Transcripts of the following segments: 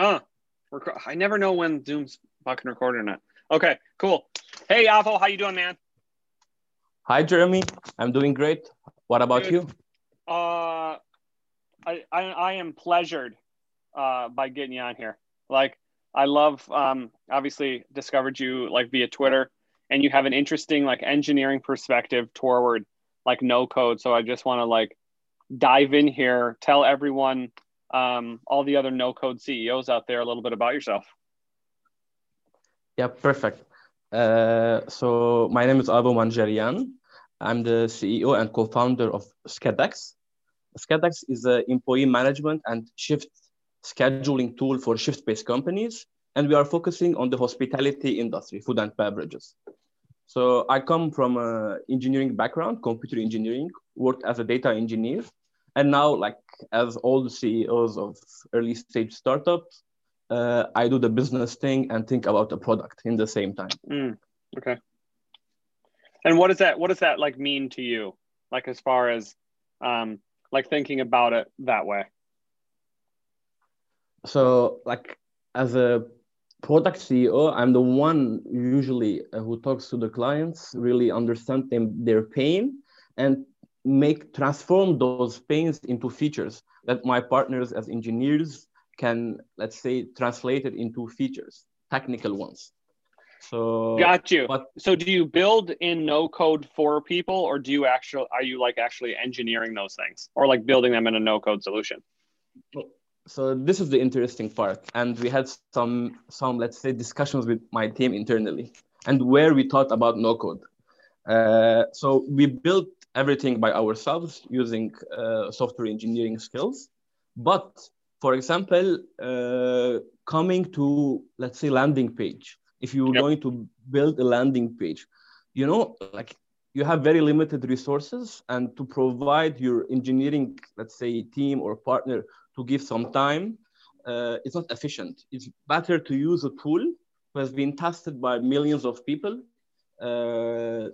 Rec- I never know when Zoom's fucking recording it. Okay, cool. Hey, Avo, how you doing, man? Hi, Jeremy. I'm doing great. What about you? Uh, I, I I am pleasured uh, by getting you on here. Like, I love um, obviously discovered you like via Twitter, and you have an interesting like engineering perspective toward like no code. So I just want to like dive in here, tell everyone, um, all the other no code CEOs out there, a little bit about yourself. Yeah, perfect. Uh, so my name is Avo Manjarian. I'm the CEO and co-founder of Schedex. Schedex is an employee management and shift scheduling tool for shift-based companies, and we are focusing on the hospitality industry, food and beverages. So I come from an engineering background, computer engineering, worked as a data engineer, and now, like as all the CEOs of early stage startups, uh, I do the business thing and think about the product in the same time. Mm, okay. And what does that what does that like mean to you? Like as far as um like thinking about it that way. So, like as a product CEO, I'm the one usually who talks to the clients, really understand them their pain, and make transform those pains into features that my partners as engineers can, let's say, translate it into features, technical ones. So Got you. but So do you build in no code for people or do you actually are you like actually engineering those things or like building them in a no code solution? so this is the interesting part and we had some some let's say discussions with my team internally and where we thought about no code uh, so we built everything by ourselves using uh, software engineering skills but for example uh, coming to let's say landing page if you're Yep. going to build a landing page you know like you have very limited resources and to provide your engineering let's say team or partner to give some time uh, it's not efficient it's better to use a tool who has been tested by millions of people uh,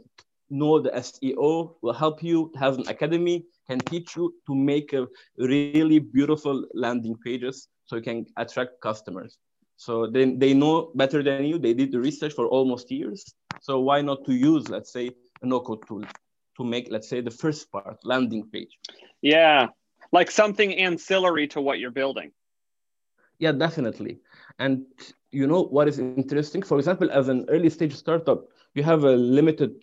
know the seo will help you has an academy can teach you to make a really beautiful landing pages so you can attract customers. So they, they know better than you. They did the research for almost years. So why not to use let's say a no code tool to make let's say the first part landing page? Yeah. Like something ancillary to what you're building. yeah definitely. And you know what is interesting? For example as an early stage startup you have a limited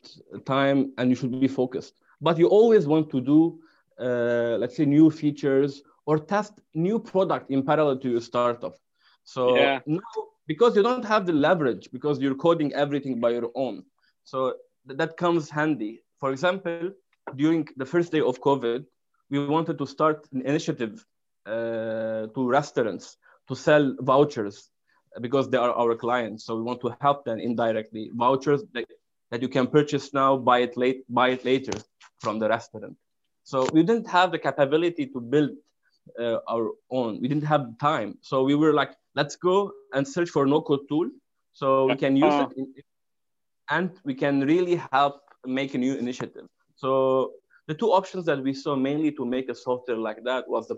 time and you should be focused. But you always want to do uh, let's say new features or test new product in parallel to your startup. So Yeah. now because you don't have the leverage because you're coding everything by your own. So th- that comes handy. For example during the first day of covid we wanted to start an initiative uh, to restaurants to sell vouchers because they are our clients. So we want to help them indirectly. Vouchers that, that you can purchase now, buy it late, buy it later from the restaurant. So we didn't have the capability to build uh, our own. We didn't have time. So we were like, let's go and search for no code tool so we can use Uh. it in, and we can really help make a new initiative. So the two options that we saw mainly to make a software like that was the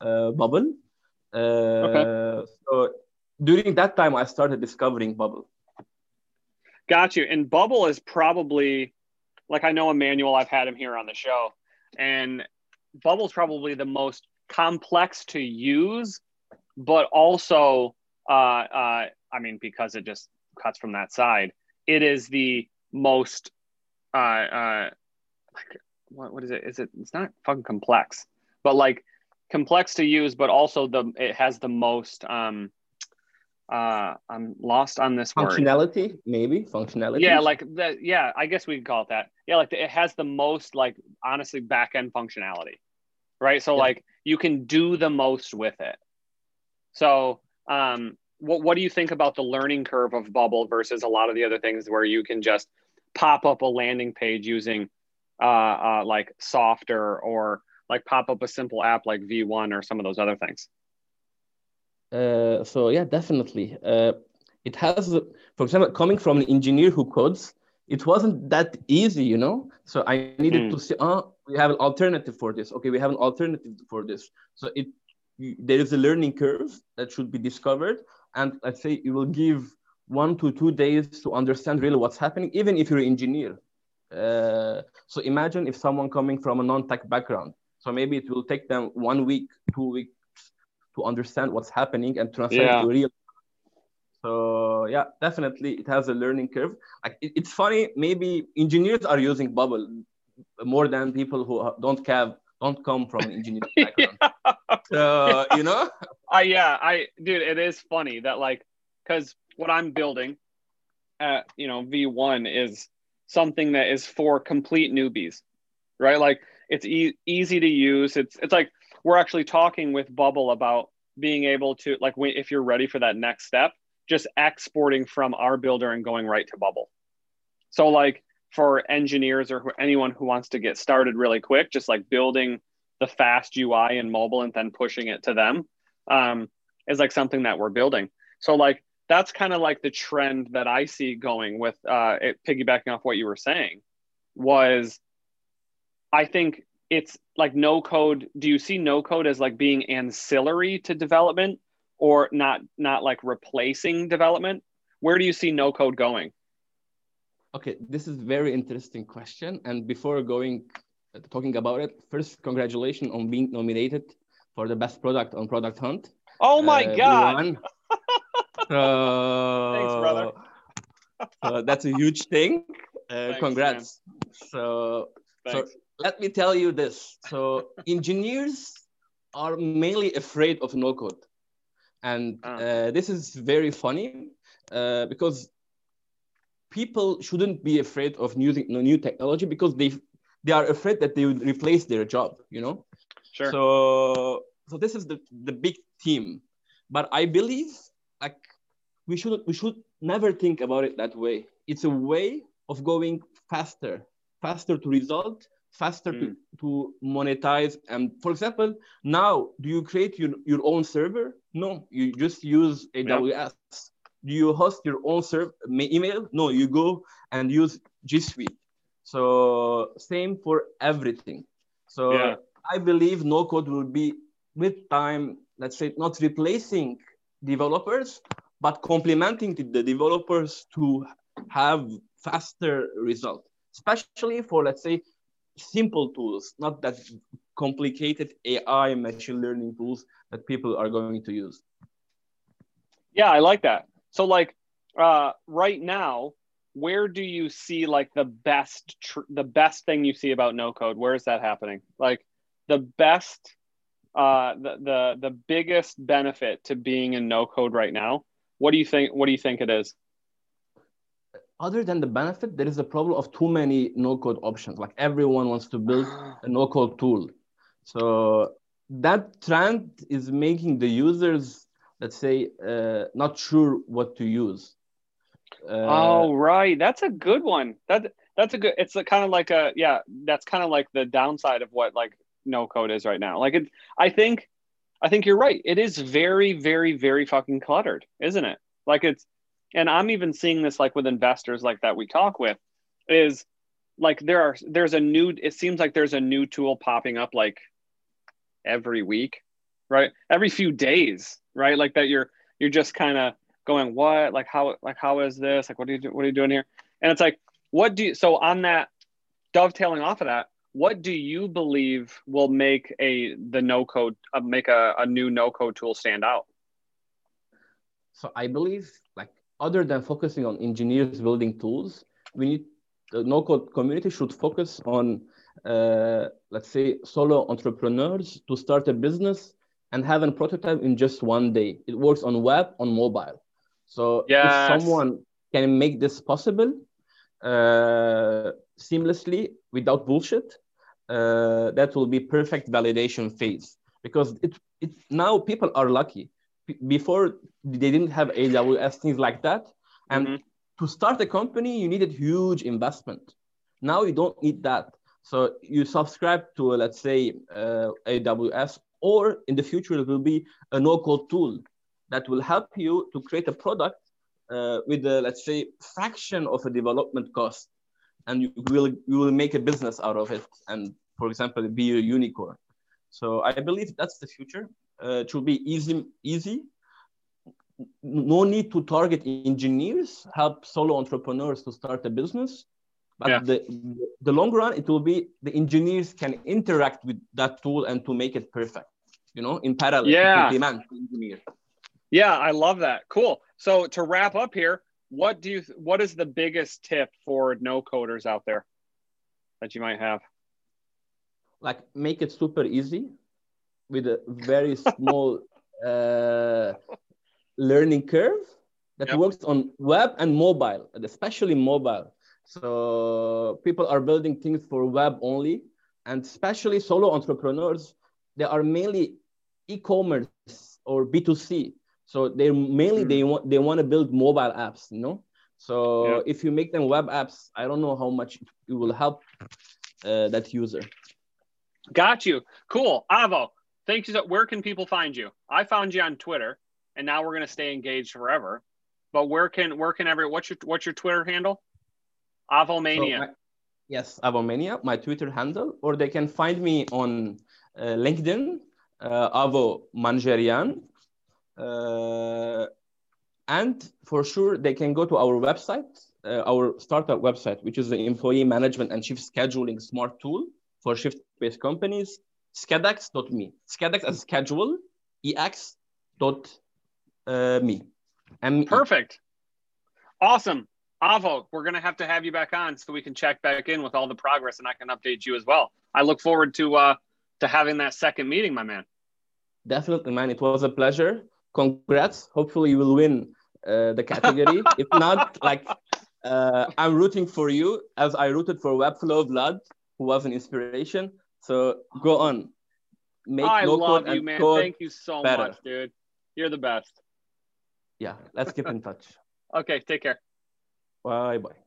uh, Bubble. Uh, So during that time, I started discovering Bubble. Got you. And Bubble is probably like I know Emmanuel, I've had him here on the show, and Bubble's probably the most complex to use, but also uh, uh, I mean, because it just cuts from that side, it is the most uh, uh, like what, what is it? Is it? It's not fucking complex, but like complex to use, but also the it has the most. Um, uh, I'm lost on this word. Functionality, maybe functionality. Yeah, like that. Yeah, I guess we could call it that. Yeah, like it has the most, like honestly, back end functionality, right? So Yeah. like you can do the most with it. So, um, what what do you think about the learning curve of Bubble versus a lot of the other things where you can just pop up a landing page using, uh, uh like Softr or like pop up a simple app like V1 or some of those other things. Uh, so yeah, definitely. Uh, it has, for example, coming from an engineer who codes, it wasn't that easy, you know. So I needed Hmm. to see, oh, we have an alternative for this. Okay, we have an alternative for this. So it there is a learning curve that should be discovered and let's say it will give one to two days to understand really what's happening even if you're an engineer uh, so imagine if someone coming from a non-tech background so maybe it will take them one week two weeks to understand what's happening and translate yeah. to real so yeah definitely it has a learning curve like it, it's funny maybe engineers are using bubble more than people who don't have don't come from engineering background. yeah. So you know, I yeah, I dude, it is funny that like because what I'm building at you know V1 is something that is for complete newbies, right? Like it's e- easy to use. It's it's like we're actually talking with Bubble about being able to like if you're ready for that next step, just exporting from our builder and going right to Bubble. So like for engineers or anyone who wants to get started really quick, just like building the fast UI in mobile and then pushing it to them um, is like something that we're building. So like that's kind of like the trend that I see going with uh, it, piggybacking off what you were saying was I think it's like no code. Do you see no code as like being ancillary to development or not not like replacing development? Where do you see no code going? Okay, this is very interesting question. And before going uh, talking about it, first, congratulations on being nominated for the best product on Product Hunt. Oh my uh, god! uh, Thanks, brother. that's a huge thing. Uh, Thanks, congrats. Man. So, Thanks. so let me tell you this. So engineers are mainly afraid of no code, and oh. uh, this is very funny uh, because people shouldn't be afraid of using new technology because they they are afraid that they will replace their job you know sure so so this is the the big theme. but i believe like we should we should never think about it that way it's a way of going faster faster to result faster mm. to, to monetize and for example now do you create your, your own server no you just use aws yeah do you host your own server email? No, you go and use G Suite. So same for everything. So yeah. I believe no code will be with time, let's say not replacing developers, but complementing the developers to have faster result, especially for let's say simple tools, not that complicated AI machine learning tools that people are going to use. Yeah, I like that. So like uh, right now, where do you see like the best tr- the best thing you see about no code? Where is that happening? Like the best uh, the, the the biggest benefit to being in no code right now. What do you think? What do you think it is? Other than the benefit, there is a problem of too many no code options. Like everyone wants to build a no code tool, so that trend is making the users let's say uh, not sure what to use. Uh, oh right. That's a good one. That that's a good it's a, kind of like a yeah that's kind of like the downside of what like no code is right now. Like it i think i think you're right. It is very very very fucking cluttered isn't it? Like it's and i'm even seeing this like with investors like that we talk with is like there are there's a new it seems like there's a new tool popping up like every week right every few days right? Like that you're you're just kind of going, what? Like how like how is this? Like what are you what are you doing here? And it's like, what do you so on that dovetailing off of that, what do you believe will make a the no code uh, make a, a new no code tool stand out? So I believe like other than focusing on engineers building tools, we need the no code community should focus on uh, let's say solo entrepreneurs to start a business and have a prototype in just one day. It works on web, on mobile. So yes. if someone can make this possible uh, seamlessly without bullshit, uh, that will be perfect validation phase because it, it now people are lucky. Before they didn't have AWS things like that, and mm-hmm. to start a company you needed huge investment. Now you don't need that. So you subscribe to let's say uh, AWS or in the future it will be a no-code tool that will help you to create a product uh, with a, let's say fraction of a development cost and you will you will make a business out of it and for example be a unicorn so i believe that's the future Uh, it should be easy, easy. No need to target engineers. Help solo entrepreneurs to start a business. But yeah. the the long run, it will be the engineers can interact with that tool and to make it perfect. You know, in parallel. Yeah. Demand engineer. Yeah, I love that. Cool. So to wrap up here, what do you what is the biggest tip for no coders out there that you might have? Like make it super easy with a very small uh, learning curve that yep. works on web and mobile, and especially mobile. So people are building things for web only, and especially solo entrepreneurs, they are mainly e-commerce or B2C. So they mainly mm. they want they want to build mobile apps, you know. So yeah. if you make them web apps, I don't know how much it will help uh, that user. Got you. Cool. Avo, thank you. So, where can people find you? I found you on Twitter, and now we're gonna stay engaged forever. But where can where can every what's your what's your Twitter handle? Avomania. So my, yes, Avomania, my Twitter handle, or they can find me on uh, LinkedIn, uh, Avo Manjerian. Uh, and for sure, they can go to our website, uh, our startup website, which is the employee management and shift scheduling smart tool for shift-based companies, schedex.me. Schedex as schedule, ex dot uh, me. M-E. Perfect. Awesome. Avo, we're going to have to have you back on so we can check back in with all the progress and I can update you as well. I look forward to uh, to having that second meeting, my man. Definitely, man. It was a pleasure. Congrats. Hopefully, you will win uh, the category. if not, like uh, I'm rooting for you as I rooted for Webflow Vlad, who was an inspiration. So go on. Make I love you, man. Thank you so better. much, dude. You're the best. Yeah, let's keep in touch. Okay, take care. Bye bye.